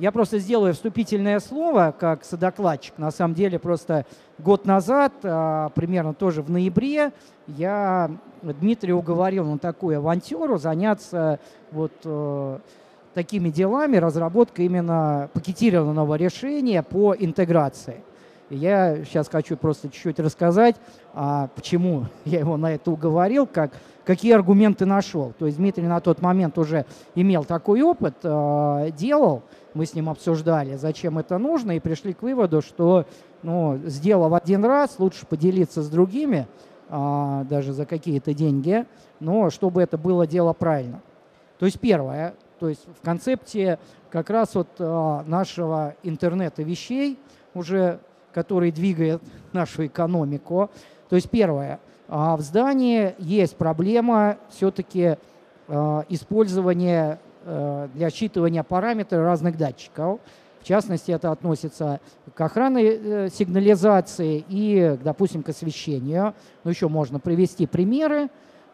Я просто сделаю вступительное слово как содокладчик. На самом деле просто год назад, а, примерно тоже в ноябре, я Дмитрия уговорил на такую авантюру заняться вот э, такими делами, разработкой именно пакетированного решения по интеграции. Я сейчас хочу просто чуть-чуть рассказать, а, почему я его на это уговорил, как, какие аргументы нашел. То есть Дмитрий на тот момент уже имел такой опыт, э, делал, мы с ним обсуждали, зачем это нужно, и пришли к выводу, что ну, сделав один раз, лучше поделиться с другими, а, даже за какие-то деньги, но чтобы это было дело правильно. То есть первое, то есть в концепте как раз вот а, нашего интернета вещей, уже который двигает нашу экономику. То есть первое, а, в здании есть проблема все-таки а, использования для считывания параметров разных датчиков. В частности, это относится к охранной э, сигнализации и, допустим, к освещению. Но еще можно привести примеры.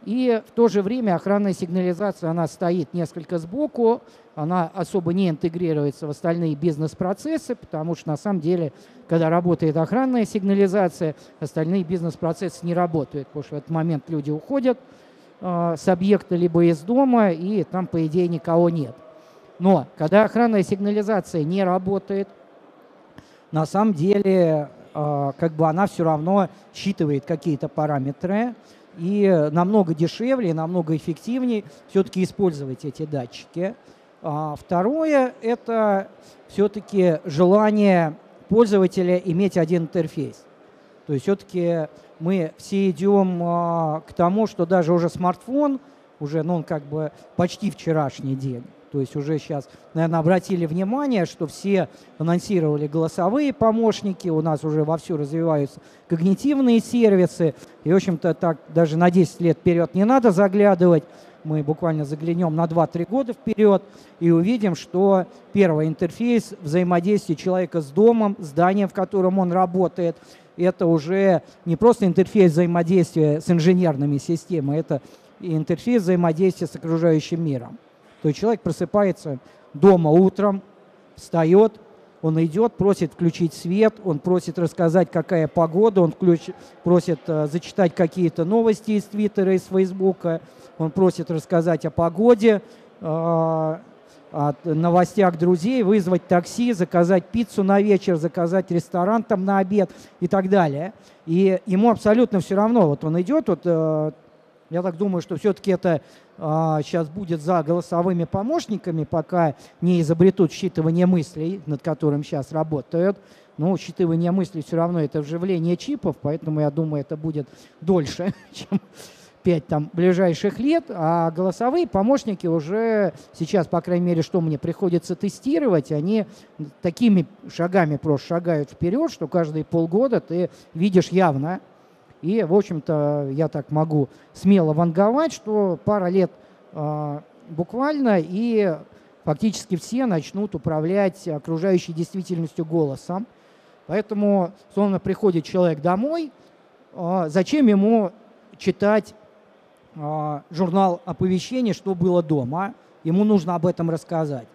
И в то же время охранная сигнализация, она стоит несколько сбоку, она особо не интегрируется в остальные бизнес-процессы, потому что на самом деле, когда работает охранная сигнализация, остальные бизнес-процессы не работают, потому что в этот момент люди уходят, э, с объекта либо из дома, и там, по идее, никого нет. Но когда охранная сигнализация не работает, на самом деле э, как бы она все равно считывает какие-то параметры, и намного дешевле, намного эффективнее все-таки использовать эти датчики. А второе – это все-таки желание пользователя иметь один интерфейс. То есть все-таки мы все идем а, к тому, что даже уже смартфон, уже, ну, он как бы почти вчерашний день. То есть уже сейчас, наверное, обратили внимание, что все анонсировали голосовые помощники, у нас уже вовсю развиваются когнитивные сервисы. И, в общем-то, так даже на 10 лет вперед не надо заглядывать. Мы буквально заглянем на 2-3 года вперед и увидим, что первый интерфейс взаимодействия человека с домом, зданием, в котором он работает – это уже не просто интерфейс взаимодействия с инженерными системами, это интерфейс взаимодействия с окружающим миром. То есть человек просыпается дома утром, встает, он идет, просит включить свет, он просит рассказать, какая погода, он включ... просит э, зачитать какие-то новости из Твиттера, из Фейсбука, он просит рассказать о погоде, э, о новостях друзей, вызвать такси, заказать пиццу на вечер, заказать ресторан там на обед и так далее. И ему абсолютно все равно. Вот он идет, вот, э, я так думаю, что все-таки это э, сейчас будет за голосовыми помощниками, пока не изобретут считывание мыслей, над которым сейчас работают. Но считывание мыслей все равно это вживление чипов, поэтому я думаю, это будет дольше, чем 5 там, ближайших лет, а голосовые помощники уже сейчас, по крайней мере, что мне приходится тестировать, они такими шагами просто шагают вперед, что каждые полгода ты видишь явно. И, в общем-то, я так могу смело ванговать, что пара лет э, буквально, и фактически все начнут управлять окружающей действительностью голосом. Поэтому, словно приходит человек домой, э, зачем ему читать а, журнал оповещений, что было дома. Ему нужно об этом рассказать.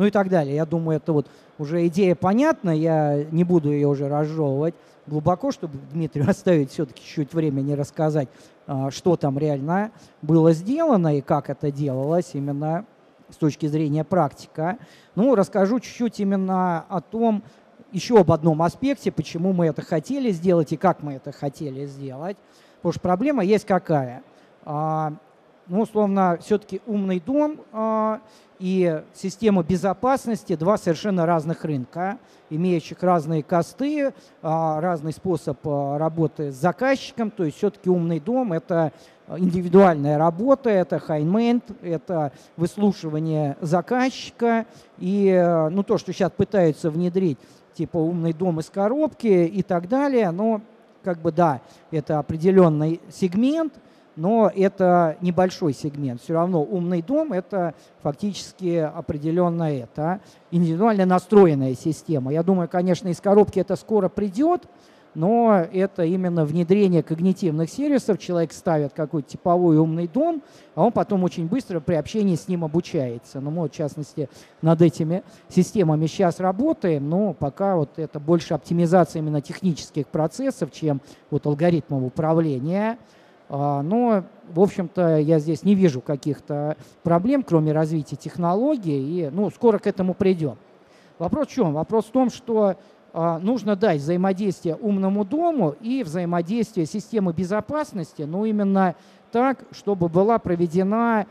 Ну и так далее. Я думаю, это вот уже идея понятна, я не буду ее уже разжевывать глубоко, чтобы Дмитрию оставить все-таки чуть времени рассказать, а, что там реально было сделано и как это делалось именно с точки зрения практика. Ну, расскажу чуть-чуть именно о том, еще об одном аспекте, почему мы это хотели сделать и как мы это хотели сделать. Потому что проблема есть какая – а, ну, условно, все-таки умный дом а, и система безопасности – два совершенно разных рынка, имеющих разные косты, а, разный способ работы с заказчиком. То есть все-таки умный дом – это индивидуальная работа, это хайнмент, это выслушивание заказчика. И ну, то, что сейчас пытаются внедрить, типа умный дом из коробки и так далее, но как бы да, это определенный сегмент – но это небольшой сегмент. Все равно умный дом – это фактически определенно это индивидуально настроенная система. Я думаю, конечно, из коробки это скоро придет, но это именно внедрение когнитивных сервисов. Человек ставит какой-то типовой умный дом, а он потом очень быстро при общении с ним обучается. Ну, мы, в частности, над этими системами сейчас работаем, но пока вот это больше оптимизация именно технических процессов, чем вот алгоритмов управления. А, но, в общем-то, я здесь не вижу каких-то проблем, кроме развития технологий, и ну, скоро к этому придем. Вопрос в чем? Вопрос в том, что а, нужно дать взаимодействие умному дому и взаимодействие системы безопасности, но именно так, чтобы была проведена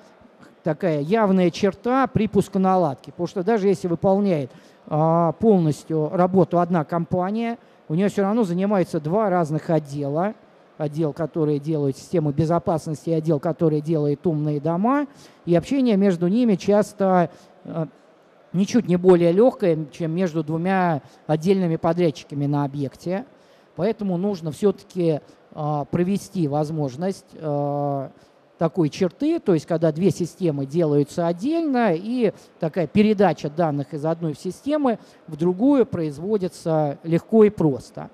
такая явная черта при пусконаладке. Потому что даже если выполняет а, полностью работу одна компания, у нее все равно занимаются два разных отдела. Отдел, который делает систему безопасности, и отдел, который делает умные дома. И общение между ними часто а, ничуть не более легкое, чем между двумя отдельными подрядчиками на объекте. Поэтому нужно все-таки э, провести возможность э, такой черты, то есть когда две системы делаются отдельно, и такая передача данных из одной системы в другую производится легко и просто.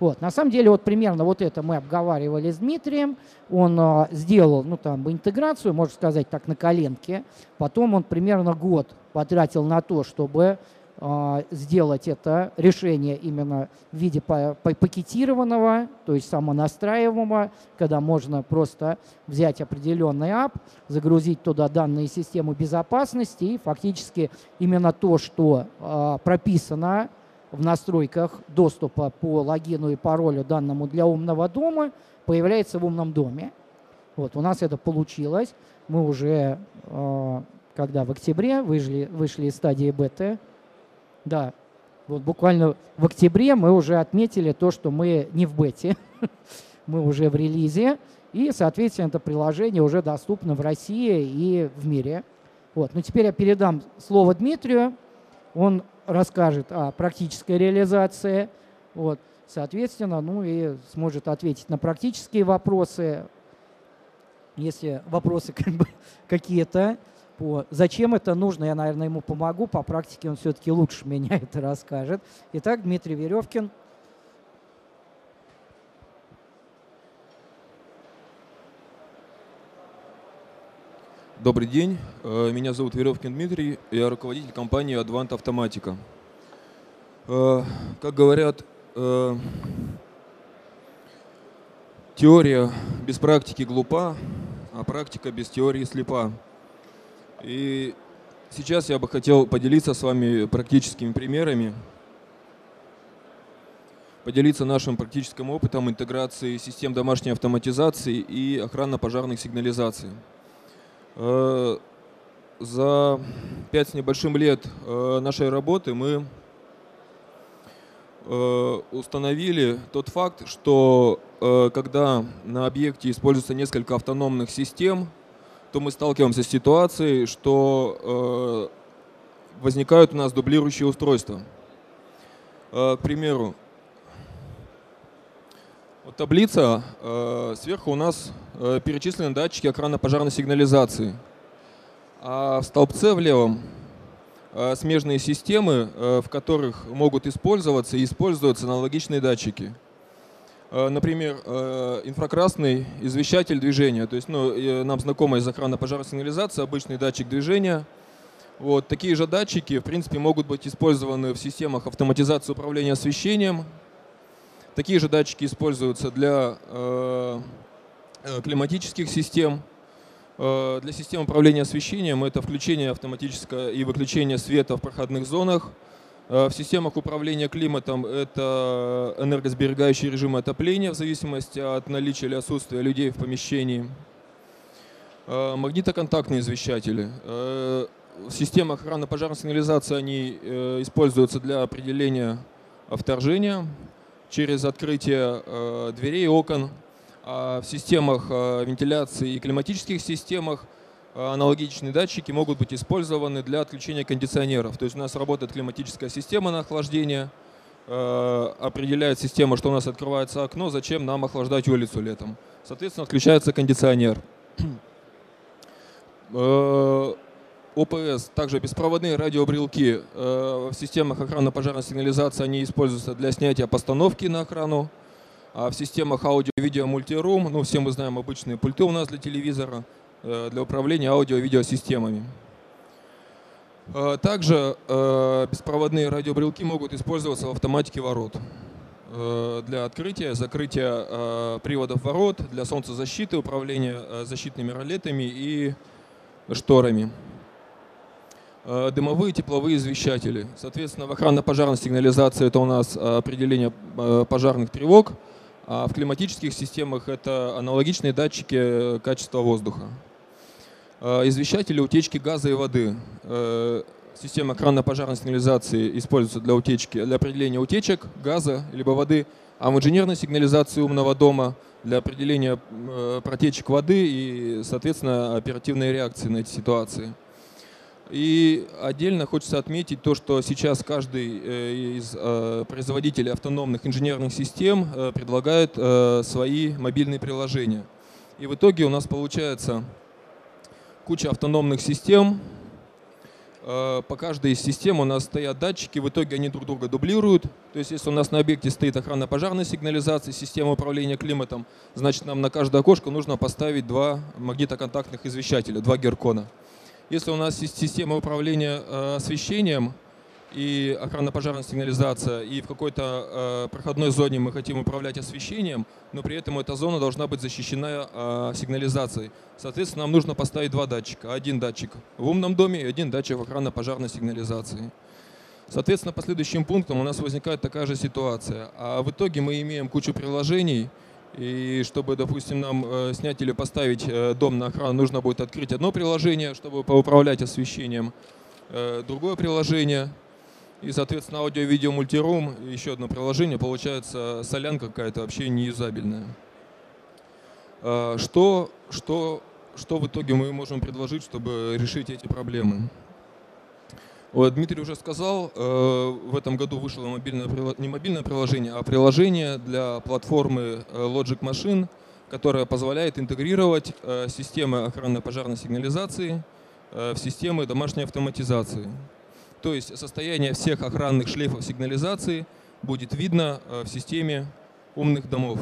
Вот. На самом деле, вот примерно вот это мы обговаривали с Дмитрием. Он э, сделал, ну, там, интеграцию, можно сказать так, на коленке. Потом он примерно год потратил на то, чтобы э, сделать это решение именно в виде пакетированного, то есть самонастраиваемого, когда можно просто взять определенный ап, загрузить туда данные системы безопасности и фактически именно то, что э, прописано в настройках доступа по логину и паролю данному для умного дома появляется в умном доме. Вот, у нас это получилось. Мы уже, э, когда в октябре вышли, вышли из стадии бета, да, вот буквально в октябре мы уже отметили то, что мы не в бете, мы уже в релизе, и, соответственно, это приложение уже доступно в России и в мире. Вот. Ну, теперь я передам слово Дмитрию. Он расскажет о практической реализации. Вот. Соответственно, ну и сможет ответить на практические вопросы, если вопросы как бы какие-то по зачем это нужно, я, наверное, ему помогу. По практике он все-таки лучше меня это расскажет. Итак, Дмитрий Веревкин. Добрый день, э, меня зовут Веревкин Дмитрий, я руководитель компании Advant Автоматика. Э, как говорят, э, теория без практики глупа, а практика без теории слепа. И сейчас я бы хотел поделиться с вами практическими примерами, поделиться нашим практическим опытом интеграции систем домашней автоматизации и охранно-пожарных сигнализаций. Э, за пять с небольшим лет э, нашей работы мы э, установили тот факт, что когда на объекте используется несколько автономных систем, то мы сталкиваемся с ситуацией, что возникают у нас дублирующие устройства. К примеру, вот таблица, э, сверху у нас э, перечислены датчики экрана пожарной сигнализации. А в столбце в левом э, смежные системы, в которых могут использоваться и используются аналогичные датчики. Например, инфракрасный извещатель движения, то есть ну, нам знакомая из охраны пожарной сигнализации, обычный датчик движения. Вот, такие же датчики, в принципе, могут быть использованы в системах автоматизации управления освещением, Такие же датчики используются для э, э, климатических систем. Э, для систем управления освещением это включение автоматическое и выключение света в проходных зонах. В системах управления климатом это энергосберегающий режим отопления в зависимости от наличия или отсутствия людей в помещении. Магнитоконтактные извещатели. В системах охраны пожарной сигнализации они используются для определения вторжения через открытие э, дверей и окон. А в системах э, вентиляции и климатических системах э, аналогичные датчики могут быть использованы для отключения кондиционеров. То есть у нас работает климатическая система на охлаждение, определяет система, что у нас открывается окно, зачем нам охлаждать улицу летом. Соответственно, отключается кондиционер. ОПС, также беспроводные радиобрелки э, в системах охраны пожарной сигнализации, они используются для снятия постановки на охрану. А в системах аудио-видео мультирум, ну все мы знаем обычные пульты у нас для телевизора, э, для управления аудио-видеосистемами. Э, также беспроводные радиобрелки могут использоваться в автоматике ворот для открытия, закрытия приводов ворот, для солнцезащиты, управления защитными ролетами и шторами. Дымовые тепловые извещатели. Соответственно, в охранно-пожарной сигнализации это у нас определение пожарных тревог – а в климатических системах это аналогичные датчики качества воздуха. Извещатели утечки газа и воды. Э, система охранно-пожарной сигнализации используется для утечки, для определения утечек газа либо воды, а в инженерной сигнализации умного дома для определения э, протечек воды и, соответственно, оперативной реакции на эти ситуации. И отдельно хочется отметить то, что сейчас каждый э, из э, производителей автономных инженерных систем э, предлагает свои мобильные приложения. И в итоге у нас получается куча автономных систем. По каждой из систем у нас стоят датчики, в итоге они друг друга дублируют. То есть если у нас на объекте стоит охранно-пожарная сигнализация, система управления климатом, значит нам на каждое окошко нужно поставить два магнитоконтактных извещателя, два геркона. Если у нас есть система управления э, освещением и охранно-пожарная сигнализация, и в какой-то э, проходной зоне мы хотим управлять освещением, но при этом эта зона должна быть защищена э, сигнализацией. Соответственно, нам нужно поставить два датчика. Один датчик в умном доме и один датчик в охранно-пожарной сигнализации. Соответственно, по следующим пунктам у нас возникает такая же ситуация. А в итоге мы имеем кучу приложений, и чтобы, допустим, нам э, снять или поставить э, дом на охрану, нужно будет открыть одно приложение, чтобы поуправлять освещением, э, другое приложение. И, соответственно, аудио-видео мультирум, еще одно приложение, получается солянка какая-то вообще неюзабельная. Что, что, что в итоге мы можем предложить, чтобы решить эти проблемы? Дмитрий уже сказал, э, в этом году вышло мобильное, не мобильное приложение, а приложение для платформы э, Logic Machine, которое позволяет интегрировать э, системы охранно-пожарной сигнализации в системы домашней автоматизации. То есть состояние всех охранных шлейфов сигнализации будет видно в системе умных домов.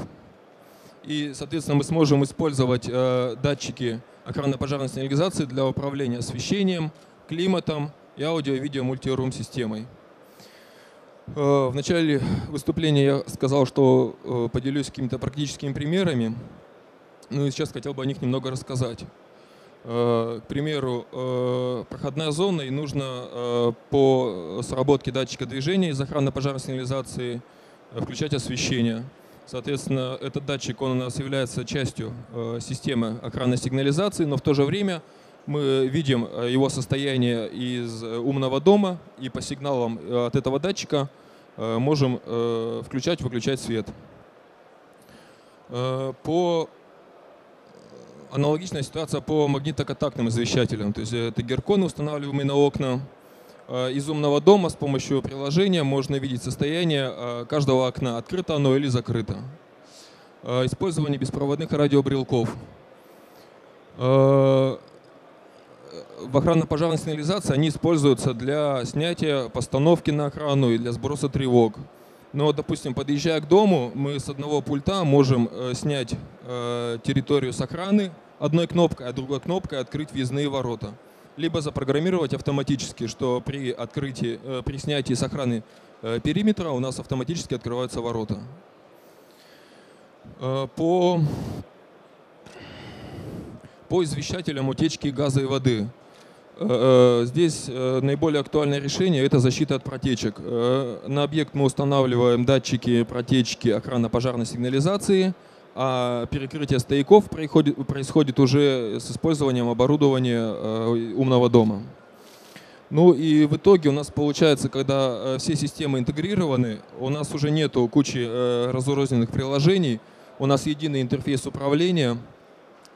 И, соответственно, мы сможем использовать датчики охранно-пожарной сигнализации для управления освещением, климатом, и аудио-видео мультирум системой. Э, в начале выступления я сказал, что э, поделюсь какими-то практическими примерами. Ну и сейчас хотел бы о них немного рассказать. Э, к примеру, проходная зона, и нужно по сработке датчика движения из охранно-пожарной сигнализации включать освещение. Соответственно, этот датчик он у нас является частью системы охранной сигнализации, но в то же время мы видим э, его состояние из э, умного дома и по сигналам э, от этого датчика можем включать-выключать свет. По аналогичная ситуация по магнитоконтактным извещателям. То есть это герконы, устанавливаемые на окна. Из умного дома с помощью приложения можно видеть состояние каждого окна, открыто оно или закрыто. Использование беспроводных радиобрелков в охранно-пожарной сигнализации они используются для снятия постановки на охрану и для сброса тревог. Но, допустим, подъезжая к дому, мы с одного пульта можем э, снять э, территорию с охраны одной кнопкой, а другой кнопкой открыть въездные ворота. Либо запрограммировать автоматически, что при, открытии, э, при снятии с охраны периметра у нас автоматически открываются ворота. По, по извещателям утечки газа и воды – здесь э, наиболее актуальное решение – это защита от протечек. На объект мы устанавливаем датчики протечки охранно-пожарной сигнализации, а перекрытие стояков происходит уже с использованием оборудования умного дома. Ну и в итоге у нас получается, когда все системы интегрированы, у нас уже нету кучи разрозненных приложений, у нас единый интерфейс управления –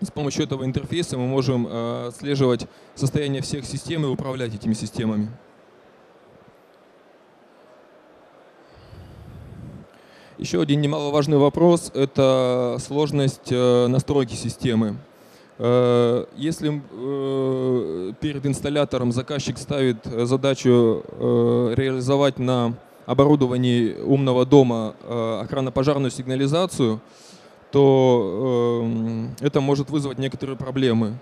с помощью этого интерфейса мы можем э, отслеживать состояние всех систем и управлять этими системами. Еще один немаловажный вопрос – это сложность э, настройки системы. Э, если перед инсталлятором заказчик ставит задачу реализовать на оборудовании умного дома охранно-пожарную сигнализацию, то это может вызвать некоторые проблемы.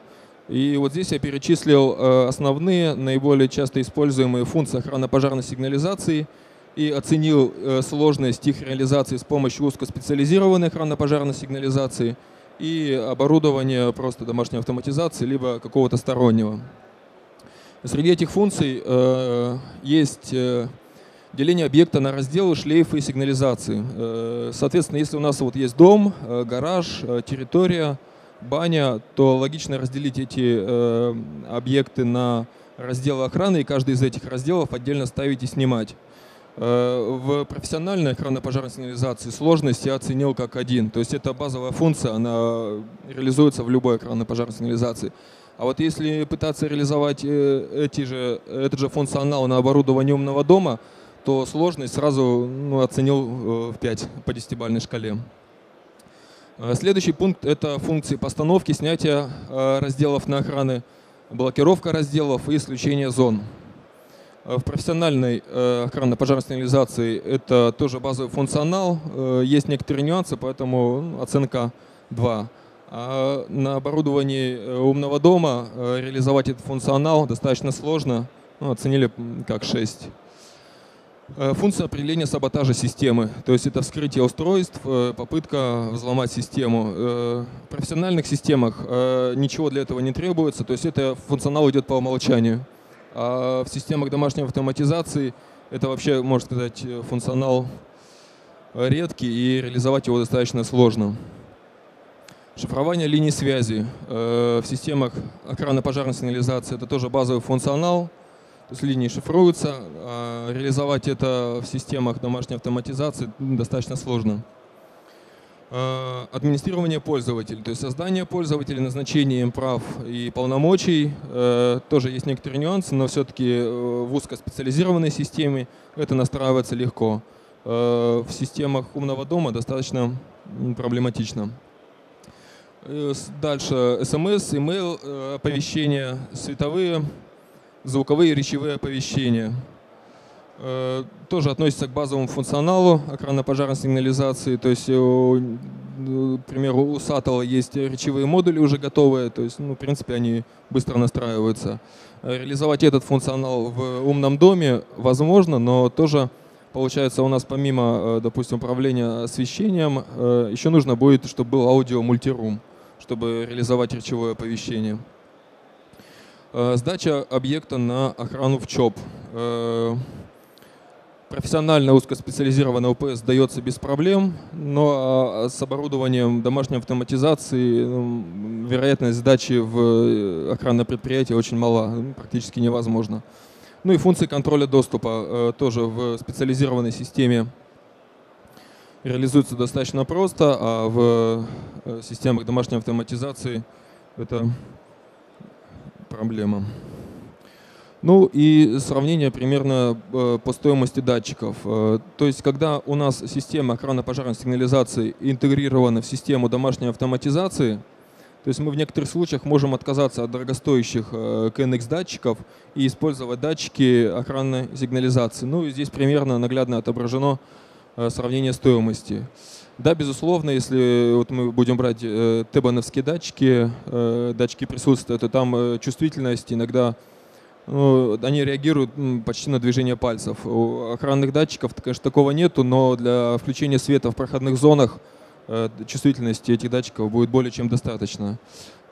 И вот здесь я перечислил основные, наиболее часто используемые функции охранно-пожарной сигнализации и оценил сложность их реализации с помощью узкоспециализированной охранно-пожарной сигнализации – и оборудование просто домашней автоматизации, либо какого-то стороннего. Среди этих функций э, есть э, деление объекта на разделы, шлейфы и сигнализации. Э, соответственно, если у нас вот есть дом, э, гараж, э, территория, баня, то логично разделить эти объекты на разделы охраны и каждый из этих разделов отдельно ставить и снимать. В профессиональной охранно-пожарной сигнализации сложность я оценил как один. То есть это базовая функция, она реализуется в любой охранно-пожарной сигнализации. А вот если пытаться реализовать эти же, этот же функционал на оборудовании умного дома, то сложность сразу ну, оценил э, в 5 по 10-бальной шкале. Следующий пункт – это функции постановки, снятия разделов на охраны, блокировка разделов и исключение зон. Э, в профессиональной э, охранно-пожарной сигнализации это тоже базовый функционал. Э, есть некоторые нюансы, поэтому ну, оценка 2. А на оборудовании умного дома реализовать этот функционал достаточно сложно. Ну, оценили как 6. Функция определения саботажа системы, то есть это вскрытие устройств, попытка взломать систему. В профессиональных системах ничего для этого не требуется, то есть это функционал идет по умолчанию. А в системах домашней автоматизации это вообще, можно сказать, функционал редкий и реализовать его достаточно сложно. Шифрование линий связи э, в системах охранно-пожарной сигнализации – это тоже базовый функционал. То есть линии шифруются, а реализовать это в системах домашней автоматизации достаточно сложно. Э, администрирование пользователей, то есть создание пользователей, назначение им прав и полномочий. Э, тоже есть некоторые нюансы, но все-таки э, в узкоспециализированной системе это настраивается легко. В системах умного дома достаточно проблематично. Дальше смс, email, оповещения, световые, звуковые, речевые оповещения. Э, тоже относится к базовому функционалу охранно-пожарной сигнализации. То есть, к примеру, у Сатала есть речевые модули уже готовые, то есть, ну, в принципе, они быстро настраиваются. Реализовать этот функционал в умном доме возможно, но тоже получается у нас помимо, э, допустим, управления освещением, э, еще нужно будет, чтобы был аудио-мультирум, чтобы реализовать речевое оповещение. Сдача объекта на охрану в ЧОП профессионально узкоспециализированный ОПС дается без проблем, но а, с оборудованием домашней автоматизации вероятность сдачи в э, охранное предприятие очень мала, практически невозможно. Ну и функции контроля доступа э, тоже в специализированной системе реализуются достаточно просто, а в э, системах домашней автоматизации это проблема. Ну и сравнение примерно э, по стоимости датчиков. Э, то есть, когда у нас система охранно-пожарной сигнализации интегрирована в систему домашней автоматизации, то есть мы в некоторых случаях можем отказаться от дорогостоящих э, KNX датчиков и использовать датчики охранной сигнализации. Ну и здесь примерно наглядно отображено сравнение стоимости. Да, безусловно, если вот мы будем брать э, тебановские датчики, э, датчики присутствия, то там чувствительность иногда ну, они реагируют почти на движение пальцев. У охранных датчиков, конечно, такого нету, но для включения света в проходных зонах э, чувствительности этих датчиков будет более чем достаточно.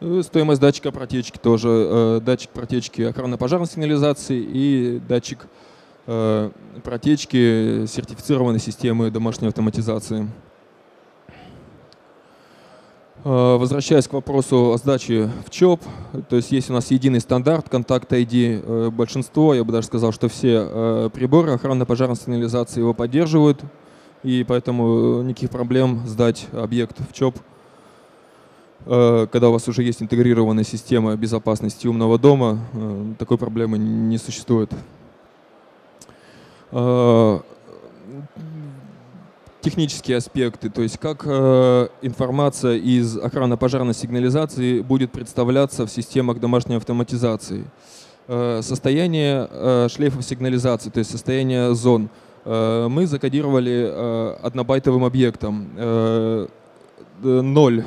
Э, стоимость датчика протечки тоже. Э, датчик протечки охранно-пожарной сигнализации и датчик протечки сертифицированной системы домашней автоматизации. Э, возвращаясь к вопросу о сдаче в ЧОП, то есть есть у нас единый стандарт, контакт ID, э, большинство, я бы даже сказал, что все э, приборы охранно-пожарной сигнализации его поддерживают, и поэтому никаких проблем сдать объект в ЧОП, когда у вас уже есть интегрированная система безопасности умного дома, такой проблемы не существует технические аспекты, то есть как э, информация из охранно-пожарной сигнализации будет представляться в системах домашней автоматизации. Э, состояние э, шлейфов сигнализации, то есть состояние зон. мы закодировали однобайтовым объектом. 0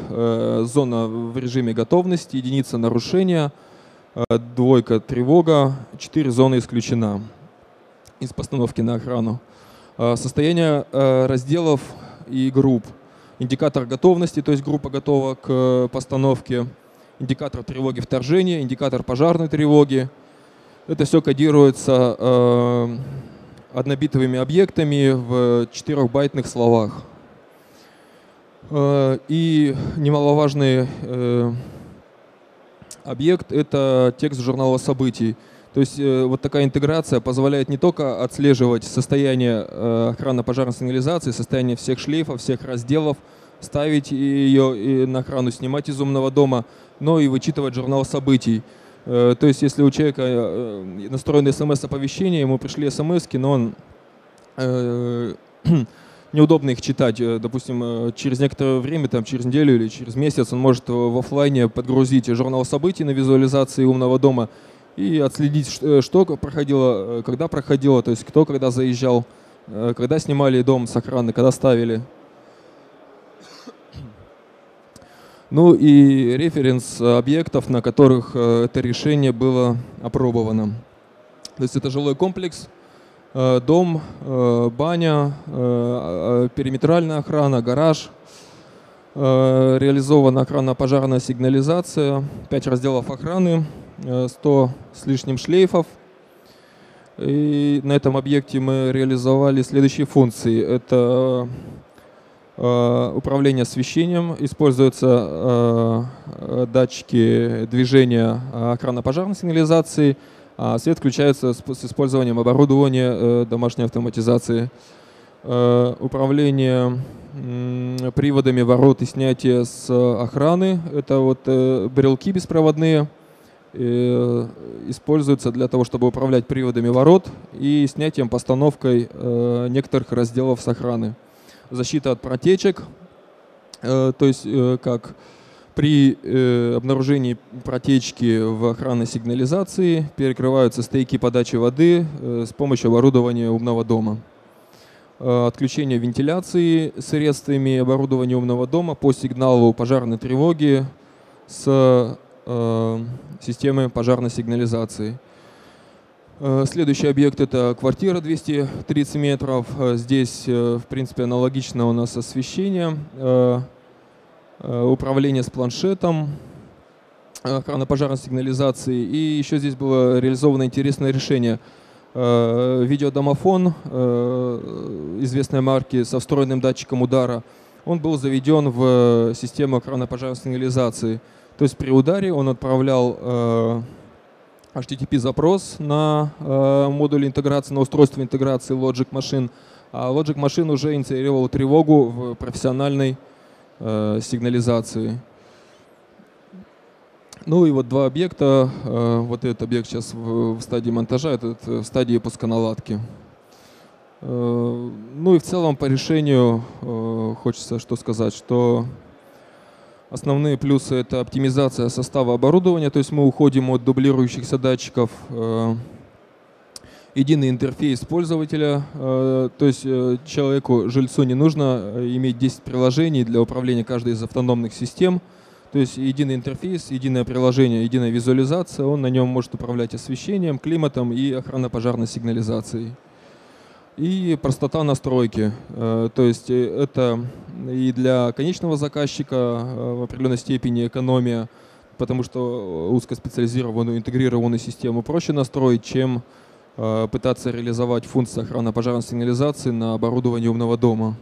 зона в режиме готовности, единица нарушения, двойка тревога, 4 зоны исключена из постановки на охрану. Состояние разделов и групп. Индикатор готовности, то есть группа готова к постановке, индикатор тревоги вторжения, индикатор пожарной тревоги. Это все кодируется э, однобитовыми объектами в 4-байтных словах. Э, и немаловажный э, объект — это текст журнала событий. То есть э, вот такая интеграция позволяет не только отслеживать состояние э, охранно-пожарной сигнализации, состояние всех шлейфов, всех разделов, ставить ее на охрану, снимать из умного дома, но и вычитывать журнал событий. Э, то есть если у человека настроены смс-оповещения, ему пришли смс, но он неудобно их читать. Допустим, через некоторое время, там, через неделю или через месяц он может в офлайне подгрузить журнал событий на визуализации умного дома и отследить, э, что проходило, э, когда проходило, то есть кто когда заезжал, э, когда снимали дом с охраны, когда ставили. Ну и референс объектов, на которых это решение было опробовано. То есть это жилой комплекс, дом, баня, периметральная охрана, гараж, реализована охранно-пожарная сигнализация, 5 разделов охраны, 100 с лишним шлейфов. И на этом объекте мы реализовали следующие функции. Это э, управление освещением, используются э, датчики движения охранно-пожарной сигнализации, а свет включается с, использованием оборудования э, домашней автоматизации. Управление приводами ворот и снятие с охраны. Это вот брелки беспроводные – Э, используется для того, чтобы управлять приводами ворот и снятием, постановкой э, некоторых разделов с охраны. Защита от протечек, э, то есть как при обнаружении протечки в охранной сигнализации перекрываются стейки подачи воды с помощью оборудования умного дома. Отключение вентиляции средствами оборудования умного дома по сигналу пожарной тревоги с Э, системы пожарной сигнализации. Э, следующий объект это квартира 230 метров. Э, здесь, в принципе, аналогично у нас освещение, управление с планшетом, охрана пожарной сигнализации. И еще здесь было реализовано интересное решение. Видеодомофон известной марки со встроенным датчиком удара, он был заведен в систему охраны пожарной сигнализации – то есть при ударе он отправлял э, HTTP-запрос на э, модуль интеграции, на устройство интеграции Logic Machine, а Logic Machine уже инициировал тревогу в профессиональной э, сигнализации. Ну и вот два объекта. Э, вот этот объект сейчас в, в стадии монтажа, этот в стадии пусконаладки. Э, ну и в целом по решению э, хочется что сказать, что Основные плюсы – это оптимизация состава оборудования, то есть мы уходим от дублирующихся датчиков, э, единый интерфейс пользователя, э, то есть э, человеку, жильцу не нужно иметь 10 приложений для управления каждой из автономных систем, то есть единый интерфейс, единое приложение, единая визуализация, он на нем может управлять освещением, климатом и охранно-пожарной сигнализацией и простота настройки. Э, то есть э, это и для конечного заказчика э, в определенной степени экономия, потому что узкоспециализированную интегрированную систему проще настроить, чем пытаться реализовать функции охраны пожарной сигнализации на оборудовании умного дома.